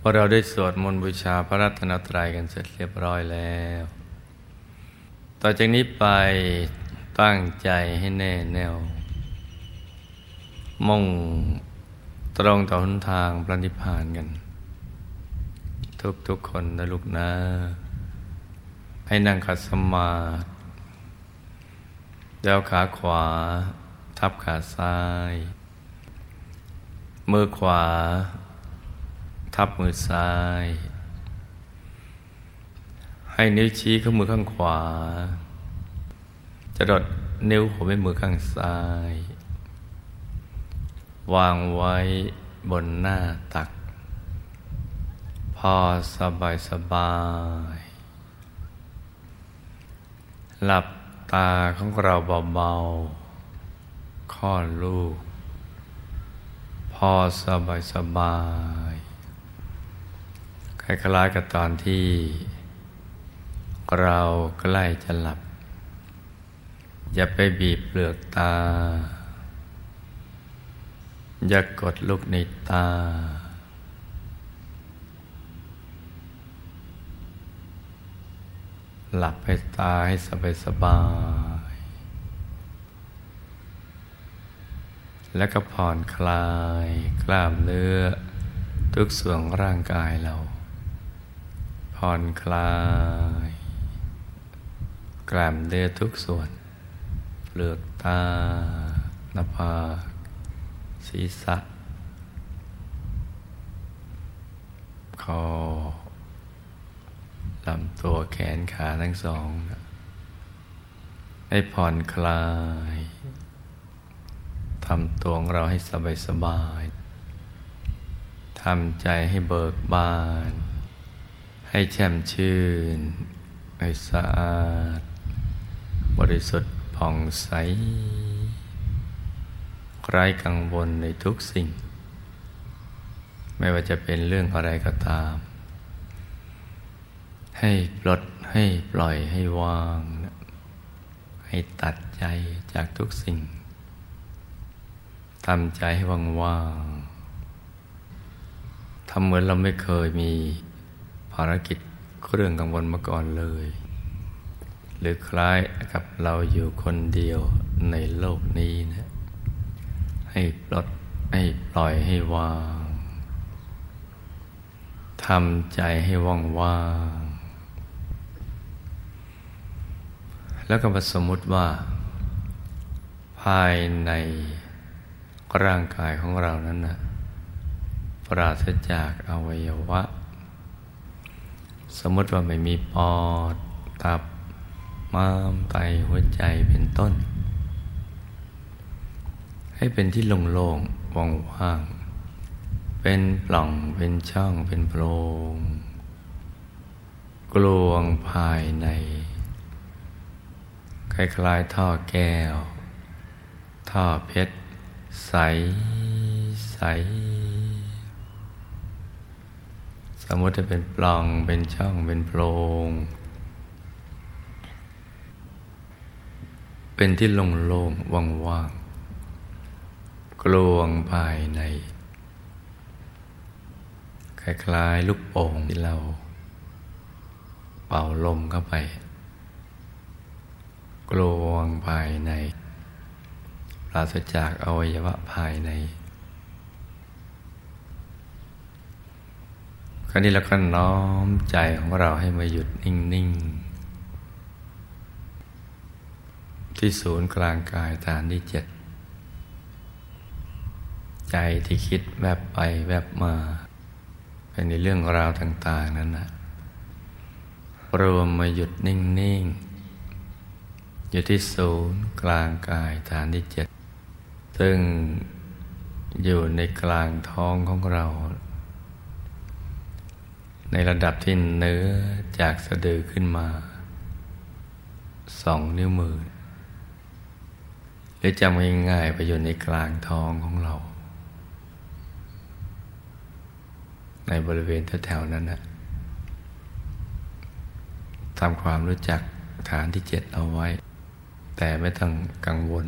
พอเราได้สวดมนต์บูชาพระรัตนตรัยกันเสร็จเรียบร้อยแล้ว ต่อจากนี้ไปตั้งใจให้แน่แน่วมุ่งตรงต่อหนทางพระนิพพานกัน ทุกทุกคนนะลูกนะ ให้นั่งขัดสมาธิเดวขาขวา ทับขาซ้าย มือขวา ทับมือซ้าย ให้นิ้วชี้ข้างมือข้างขวา จะดดนิ้วหัวแม่มือข้างซ้าย วางไว้บนหน้าตัก พอสบายสบาย หลับตาของเราเบาๆคลอลูก พอสบายสบาย คล้ายๆกับตอนที่ เราใกล้จะหลับ อย่าไปบีบเปลือกตา อย่ากกดลูกในตา หลับให้ตาให้สบายสบาย แล้วก็ผ่อนคลายกล้ามเนื้อทุกส่วนร่างกายเรา ผ่อนคลาย กล้ามเนื้อทุกส่วน เปลือกตาหน้าผากศีรษะคอลำตัวแขนขาทั้งสอง ให้ผ่อนคลายทำตัวของเราให้สบายสบายทำใจให้เบิกบาน ให้แช่มชื่น ให้สะอาด บริสุทธิ์ผ่องใสไร้กังวลในทุกสิ่ง ไม่ว่าจะเป็นเรื่องอะไรก็ตาม ให้ปลดให้ปล่อยให้วาง ให้ตัดใจจากทุกสิ่งทำใจให้ว่างว่างทำเหมือนเราไม่เคยมี ภารกิจเครื่องกังวลมาก่อนเลย หรือคล้ายกับเราอยู่คนเดียวในโลกนี้นะให้ปลดให้ปล่อยให้วางทำใจให้ว่างว่างแล้วก็มาสมมติว่า ภายในร่างกายของเรานั้นนะปราศจากอวัยวะ สมมติว่าไม่มีปอด ตับ ม้ามไตหัวใจเป็นต้น ให้เป็นที่โล่งๆว่างๆเป็นปล่องเป็นช่องเป็นโพรงกลวงภายใน คล้ายๆท่อแก้ว ท่อเพชร ใสใส สมมติจะเป็นปล่องเป็นช่องเป็นโพรง เป็นที่โล่งๆว่างๆกลวงภายใน คล้ายๆลูกโป่งที่เรา เป่าลมเข้าไป กลวงภายใน ปราศจากอวัยวะภายใน คราวนี้เราก็น้อมใจของเราให้มาหยุดนิ่ง ๆ ที่ศูนย์กลางกายฐานที่เจ็ดใจที่คิดแวบไปแวบมาเป็นในเรื่องราวต่าง ๆ นั้นนะรวมมาหยุดนิ่ง ๆ อยู่ที่ศูนย์กลางกายฐานที่เจ็ดซึ่งอยู่ในกลางท้องของเรา ในระดับที่เนื้อจากสะดือขึ้นมาสองนิ้วมือ หรือจำง่ายๆไปอยู่ในกลางท้องของเรา ในบริเวณแถวๆนั้นนะทำความรู้จักฐานที่เจ็ดเอาไว้ แต่ไม่ต้องกังวล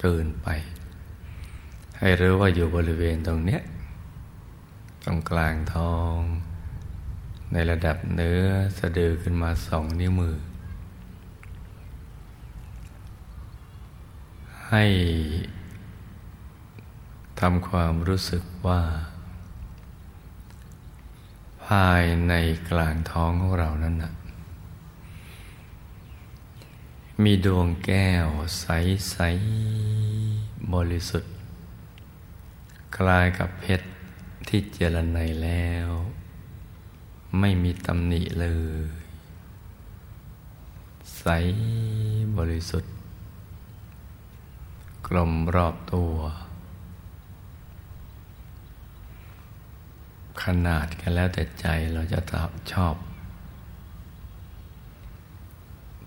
เกินไป ให้รู้ว่าอยู่บริเวณตรงเนี้ย ตรงกลางท้อง ในระดับเนื้อสะดือขึ้นมาสองนิ้วมือ ให้ทำความรู้สึกว่า ภายในกลางท้องของเรานั้นนะมีดวงแก้วใส ๆ บริสุทธิ์ คล้ายกับเพชรที่เจรไนแล้ว ไม่มีตำหนิเลย ใสบริสุทธิ์ กลมรอบตัว ขนาดกันแล้วแต่ใจเราจะชอบ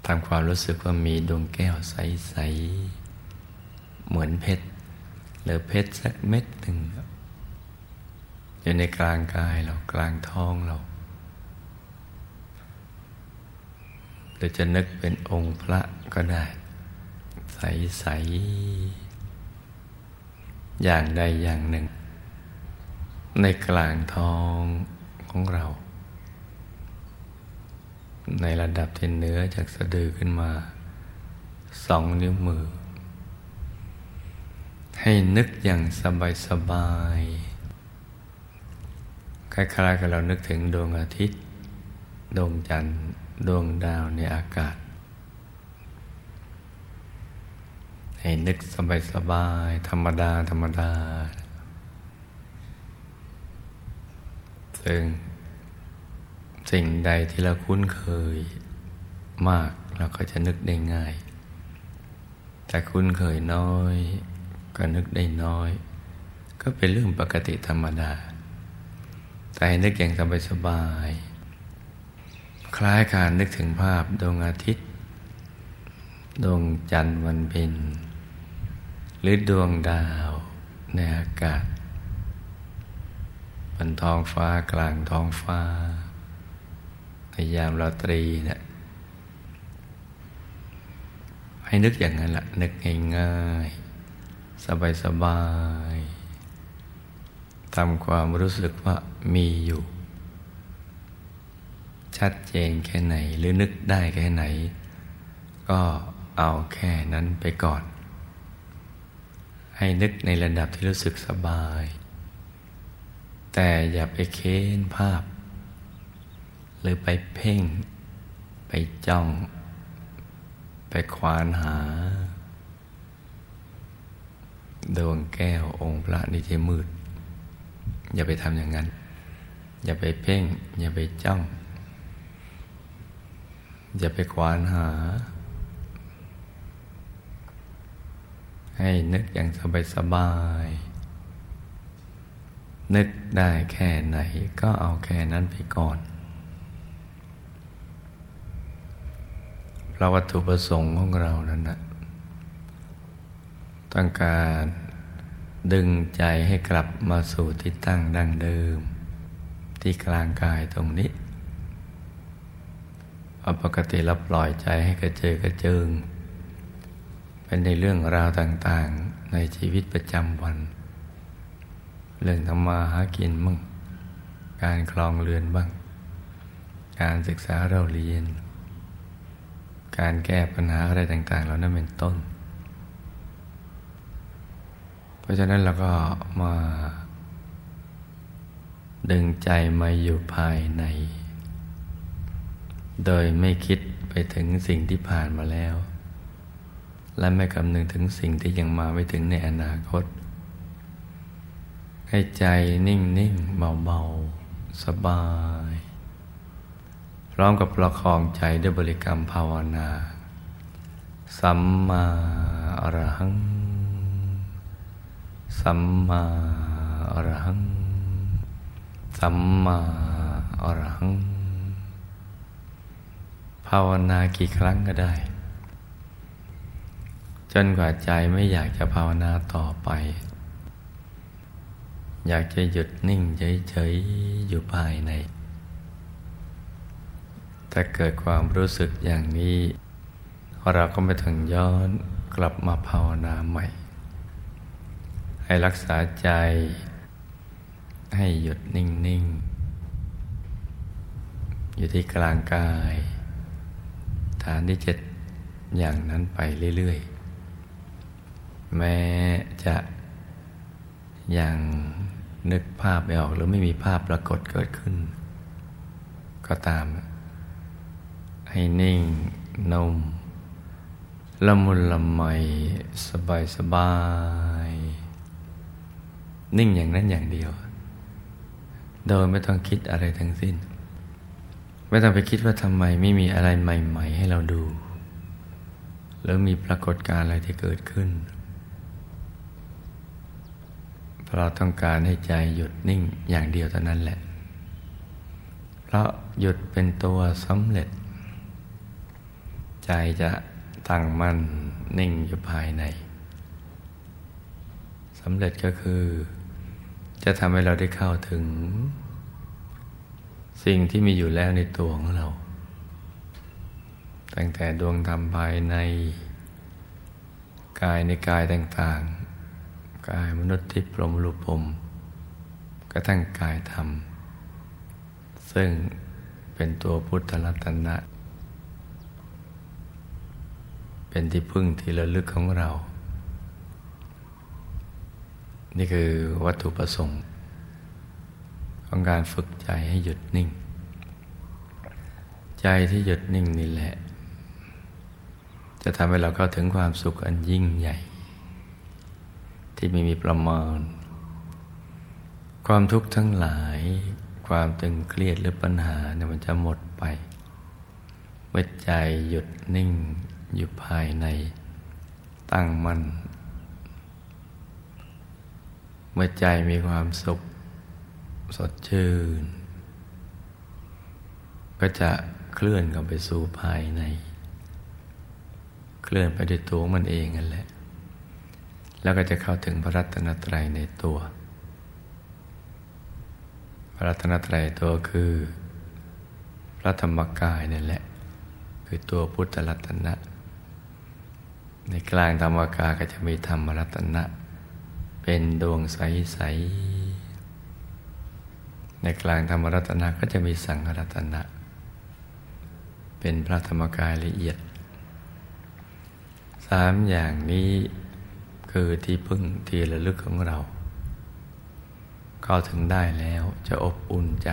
ทำความรู้สึกว่ามีดวงแก้วใส ๆ เหมือนเพชรหรือเพชรสักเม็ดหนึ่งอยู่ในกลางกายเรากลางท้องเรา หรือจะนึกเป็นองค์พระก็ได้ ใส ๆ อย่างใดอย่างหนึ่ง ในกลางทองของเรา ในระดับที่เนื้อจากสะดือขึ้นมา สองนิ้วมือ ให้นึกอย่างสบายสบายคล้ายๆกับเรานึกถึงดวงอาทิตย์ ดวงจันทร์ ดวงดาวในอากาศ ให้นึกสบายสบายธรรมดา ธรรมดา ซึ่งสิ่งใดที่เราคุ้นเคยมากเราก็จะนึกได้ง่าย แต่คุ้นเคยน้อย ก็นึกได้น้อย ก็เป็นเรื่องปกติธรรมดา แต่ให้นึกอย่างสบายสบาย คล้ายการนึกถึงภาพดวงอาทิตย์ ดวงจันทร์วันเพ็ญหรือดวงดาวในอากาศบนท้องฟ้ากลางท้องฟ้าในยามราตรีเนะี่ยให้นึกอย่างนั้นละนึกง่ายๆ สบายๆทำความรู้สึกว่ามีอยู่ ชัดเจนแค่ไหน หรือนึกได้แค่ไหน ก็เอาแค่นั้นไปก่อน ให้นึกในระดับที่รู้สึกสบาย แต่อย่าไปเค้นภาพ หรือไปเพ่ง ไปจ้อง ไปควานหา ดวงแก้วองค์พระนี่ที่มืด อย่าไปทำอย่างนั้น อย่าไปเพ่ง อย่าไปจ้อง อย่าไปควานหา ให้นึกอย่างสบายสบาย นึกได้แค่ไหนก็เอาแค่นั้นไปก่อนราะวัตถุประสงค์ของเรานั้นนะต้องการดึงใจให้กลับมาสู่ที่ตั้งดั้งเดิม ที่กลางกายตรงนี้ พอปกติเราปล่อยใจให้กระเจิงกระเจิงเป็นในเรื่องราวต่างๆในชีวิตประจำวัน เรื่องทำมาหากินมั่งการคลองเรือนบ้าง การศึกษาเราเรียน การแก้ปัญหาอะไรต่าง ๆเหล่านั้นเป็นต้น เพราะฉะนั้นเราก็มา ดึงใจมาอยู่ภายใน โดยไม่คิดไปถึงสิ่งที่ผ่านมาแล้ว และไม่คำนึงถึงสิ่งที่ยังมาไม่ถึงในอนาคต ให้ใจนิ่งๆเบาๆ สบาย พร้อมกับประคองใจด้วยบริกรรมภาวนา สัมมาอรหัง สัมมาอรหัง สัมมาอรหัง ภาวนากี่ครั้งก็ได้ จนกว่าใจไม่อยากจะภาวนาต่อไป อยากจะหยุดนิ่งเฉยๆอยู่ภายใน ถ้าเกิดความรู้สึกอย่างนี้ เราก็ไม่ถึงย้อนกลับมาภาวนาใหม่ ให้รักษาใจ ให้หยุดนิ่ง ๆ อยู่ที่กลางกาย ฐานที่เจ็ดอย่างนั้นไปเรื่อยๆ แม้จะยังนึกภาพไม่ออก หรือไม่มีภาพปรากฏเกิดขึ้น ก็ตาม ให้นิ่งนุ่มละมุนละไมสบายสบาย นิ่งอย่างนั้นอย่างเดียว โดยไม่ต้องคิดอะไรทั้งสิ้น ไม่ต้องไปคิดว่าทำไมไม่มีอะไรใหม่ ๆ ให้เราดู หรือมีปรากฏการณ์อะไรที่เกิดขึ้น เพราะเราต้องการให้ใจหยุดนิ่งอย่างเดียวเท่านั้นแหละ เพราะหยุดเป็นตัวสำเร็จ ใจจะตั้งมั่นนิ่งอยู่ภายในสำเร็จก็คือ จะทำให้เราได้เข้าถึง สิ่งที่มีอยู่แล้วในตัวของเรา ตั้งแต่ดวงธรรมภายใน กายในกายต่างๆ กายมนุษย์ที่ปรมรูปภมกระทั่งกายธรรม ซึ่งเป็นตัวพุทธรัตนะ เป็นที่พึ่งที่ระลึกของเรา นี่คือวัตถุประสงค์ ของการฝึกใจให้หยุดนิ่ง ใจที่หยุดนิ่งนี่แหละ จะทำให้เราเข้าถึงความสุขอันยิ่งใหญ่ ที่ไม่มีประมาณ ความทุกข์ทั้งหลาย ความตึงเครียดหรือปัญหาเนี่ยมันจะหมดไปเมื่อใจหยุดนิ่งอยู่ภายในตั้งมั่นเมื่อใจมีความสุข สดชื่น ก็จะเคลื่อนกันไปสู่ภายใน เคลื่อนไปด้วยตัวมันเองนั่นแหละ แล้วก็จะเข้าถึงพระรัตนตรัยในตัว พระรัตนตรัยตัวคือ พระธรรมกายนั่นแหละ คือตัวพุทธรัตนะในกลางธรรมกายก็จะมีธรรมรัตนะ เป็นดวงใส ในกลางธรรมรัตนะก็จะมีสังรัตนะ เป็นพระธรรมกายละเอียดสามอย่างนี้คือที่พึ่งที่ระลึกของเรา เข้าถึงได้แล้วจะอบอุ่นใจ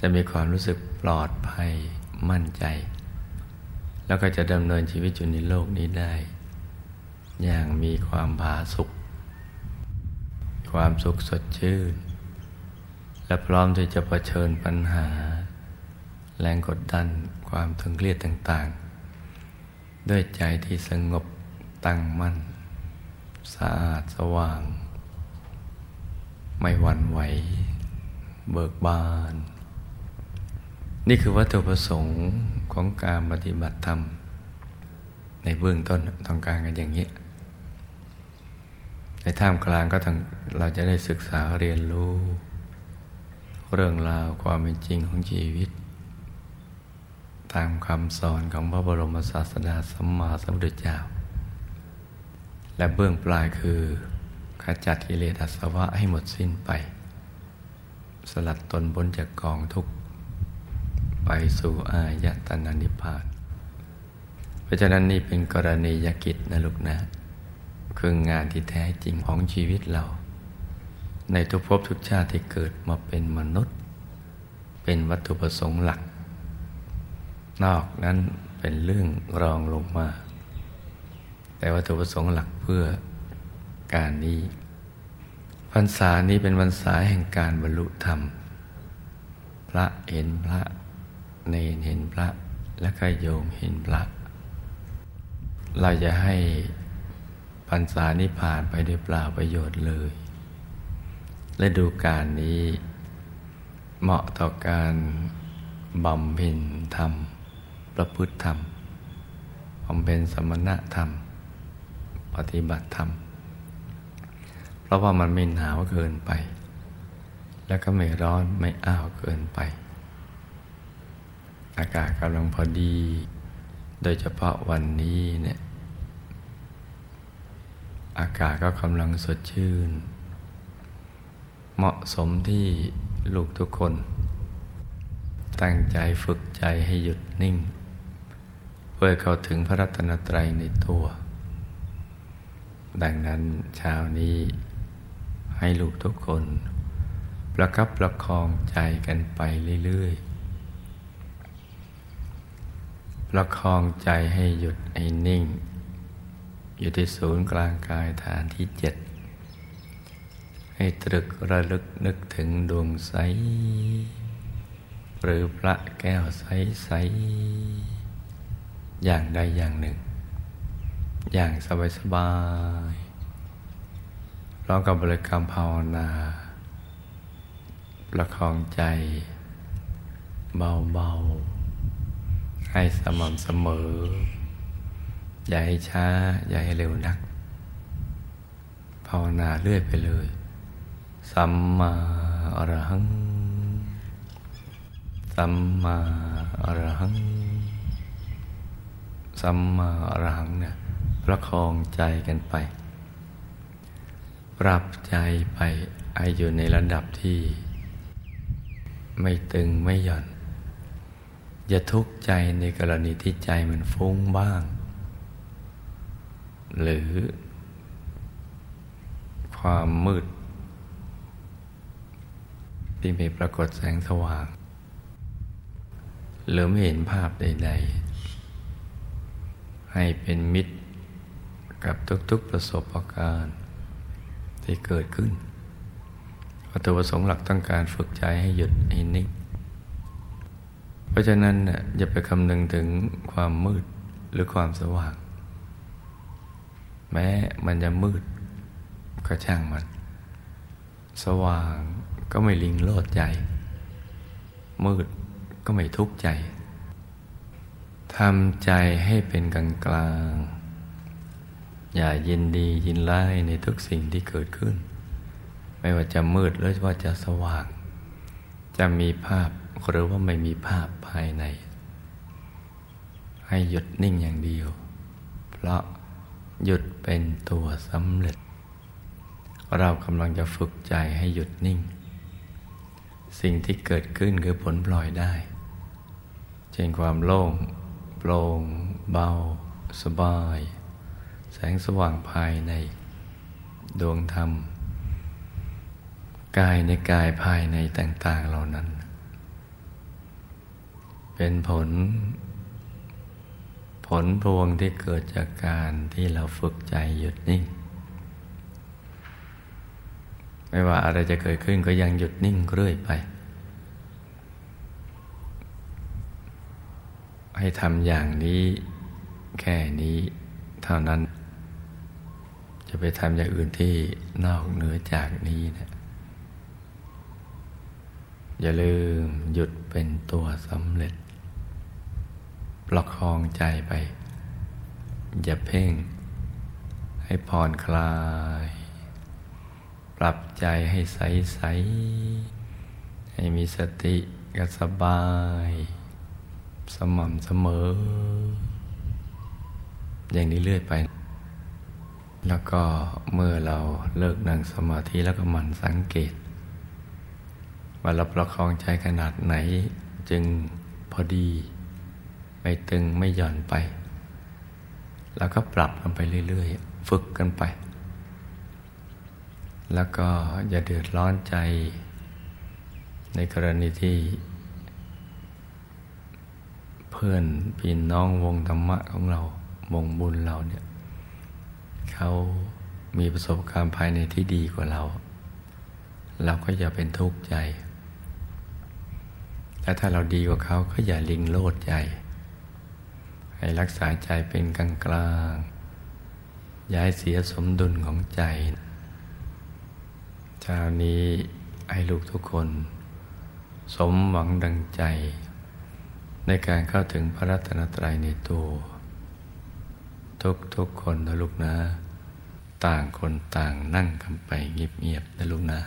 จะมีความรู้สึกปลอดภัยมั่นใจ แล้วก็จะดำเนินชีวิตอยู่ในโลกนี้ได้ อย่างมีความผาสุขความสุขสดชื่น และพร้อมที่จะะเผชิญปัญหา แรงกดดันความตึงเครียดต่างๆ ด้วยใจที่สงบตั้งมั่น สะอาดสว่าง ไม่หวั่นไหว เบิกบาน นี่คือวัตถุประสงค์ของการปฏิบัติธรรม ในเบื้องต้นต้องการกันอย่างนี้ในท่ามกลางก็ต้องเราจะได้ศึกษาเรียนรู้ เรื่องราวความเป็นจริงของชีวิต ตามคำสอนของพระบรมศาสดาสัมมาสัมพุทธเจ้า และเบื้องปลายคือขจัดกิเลสอาสวะให้หมดสิ้นไป สลัดตนบนจากกองทุกข์ ไปสู่อายตนะนิพพาน เพราะฉะนั้นนี่เป็นกรณียกิจนะลูกนะ คืองานที่แท้จริงของชีวิตเรา ในทุกภพทุกชาติที่เกิดมาเป็นมนุษย์ เป็นวัตถุประสงค์หลัก นอกนั้นเป็นเรื่องรองลงมา แต่วัตถุประสงค์หลักเพื่อการนี้พรรษานี้เป็นพรรษาแห่งการบรรลุธรรม พระเห็นพระ เนนเห็นพระ และก็โยมเห็นพระ เราจะให้ปัญษานิผ่านไปด้วยเปล่าประโยชน์เลย และดูการนี้ เหมาะต่อการบำเพ็ญธรรม ประพฤติธรรมบำเพ็ญสมณธรรม ปฏิบัติธรรม เพราะว่ามันไม่หนาวเกินไป แล้วก็ไม่ร้อนไม่อ้าวเกินไป อากาศกำลังพอดี โดยเฉพาะวันนี้เนี่ย อากาศก็กำลังสดชื่น เหมาะสมที่ลูกทุกคน ตั้งใจฝึกใจให้หยุดนิ่ง เพื่อเข้าถึงพระรัตนตรัยในตัว ดังนั้นเช้านี้ให้ลูกทุกคน ประคับประคองใจกันไปเรื่อยๆ ประคองใจให้หยุดให้นิ่ง อยู่ที่ศูนย์กลางกายฐานที่เจ็ด ให้ตรึกระลึกนึกถึงดวงใส หรือพระแก้วใสใสอย่างใดอย่างหนึ่ง อย่างสบายสบายร้องกับบริกรรมภาวนา ประคองใจ เบาๆ ให้สม่ำเสมอ อย่าให้ช้า อย่าให้เร็วนัก ภาวนาเรื่อยไปเลย สัมมาอรหัง สัมมาอรหัง สัมมาอรหังเนี่ยประคองใจกันไป ปรับใจไปไออยู่ในระดับที่ ไม่ตึงไม่หย่อน อย่าทุกข์ใจในกรณีที่ใจมันฟุ้งบ้าง หรือความมืด ที่ไม่ปรากฏแสงสว่าง หรือไม่เห็นภาพใด ๆ ให้เป็นมิตรกับทุกๆประสบการณ์ที่เกิดขึ้นวัตถุประสงค์หลักต้องการฝึกใจให้หยุดให้นิ่งเพราะฉะนั้นอย่าไปคำนึงถึงความมืดหรือความสว่าง แม้มันจะมืดก็ช่างมัน สว่าง ก็ไม่ลิงโลดใจ มืดก็ไม่ทุกข์ใจทำใจให้เป็นกลางกลาง อย่ายินดียินไล่ในทุกสิ่งที่เกิดขึ้น ไม่ว่าจะมืดหรือว่าจะสว่าง จะมีภาพหรือว่าไม่มีภาพภายใน ให้หยุดนิ่งอย่างเดียว เพราะหยุดเป็นตัวสำเร็จ เรากำลังจะฝึกใจให้หยุดนิ่ง สิ่งที่เกิดขึ้นคือผลปล่อยได้ เช่นความโล่งโปร่งเบา สบาย แสงสว่างภายในดวงธรรม กายในกายภายในต่าง ๆเหล่านั้น เป็นผล ผลพวงที่เกิดจากการที่เราฝึกใจหยุดนิ่ง ไม่ว่าอะไรจะเกิดขึ้นก็ยังหยุดนิ่งเรื่อยไป ให้ทำอย่างนี้แค่นี้เท่านั้น จะไปทำอย่างอื่นที่นอกเหนือจากนี้นะอย่าลืมหยุดเป็นตัวสำเร็จ ประคองใจไป อย่าเพ่ง ให้ผ่อนคลาย ปรับใจให้ใสใสให้มีสติกับสบาย สม่ำเสมอ อย่างนี้เรื่อยไป แล้วก็เมื่อเราเลิกนั่งสมาธิแล้วก็มันสังเกต ว่าเราประคองใจขนาดไหนจึงพอดี ไม่ตึงไม่หย่อนไป แล้วก็ปรับกันไปเรื่อยๆ ฝึกกันไป แล้วก็อย่าเดือดร้อนใจ ในกรณีที่ เพื่อนพี่น้องวงธรรมะของเรา วงบุญเราเนี่ยเขามีประสบการณ์ภายในที่ดีกว่าเรา เราก็อย่าเป็นทุกข์ใจแต่ถ้าเราดีกว่าเขาก็อย่าลิงโลดใจ ให้รักษาใจเป็นกลางกลางย้ายเสียสมดุลของใจ ชานี้ให้ลูกทุกคน สมหวังดังใจ ในการเข้าถึงพระรัตนตรัยในตัว ทุกทุกคนนะลูกนะ ต่างคนต่างนั่งกันไปเงียบๆนะลูกนะ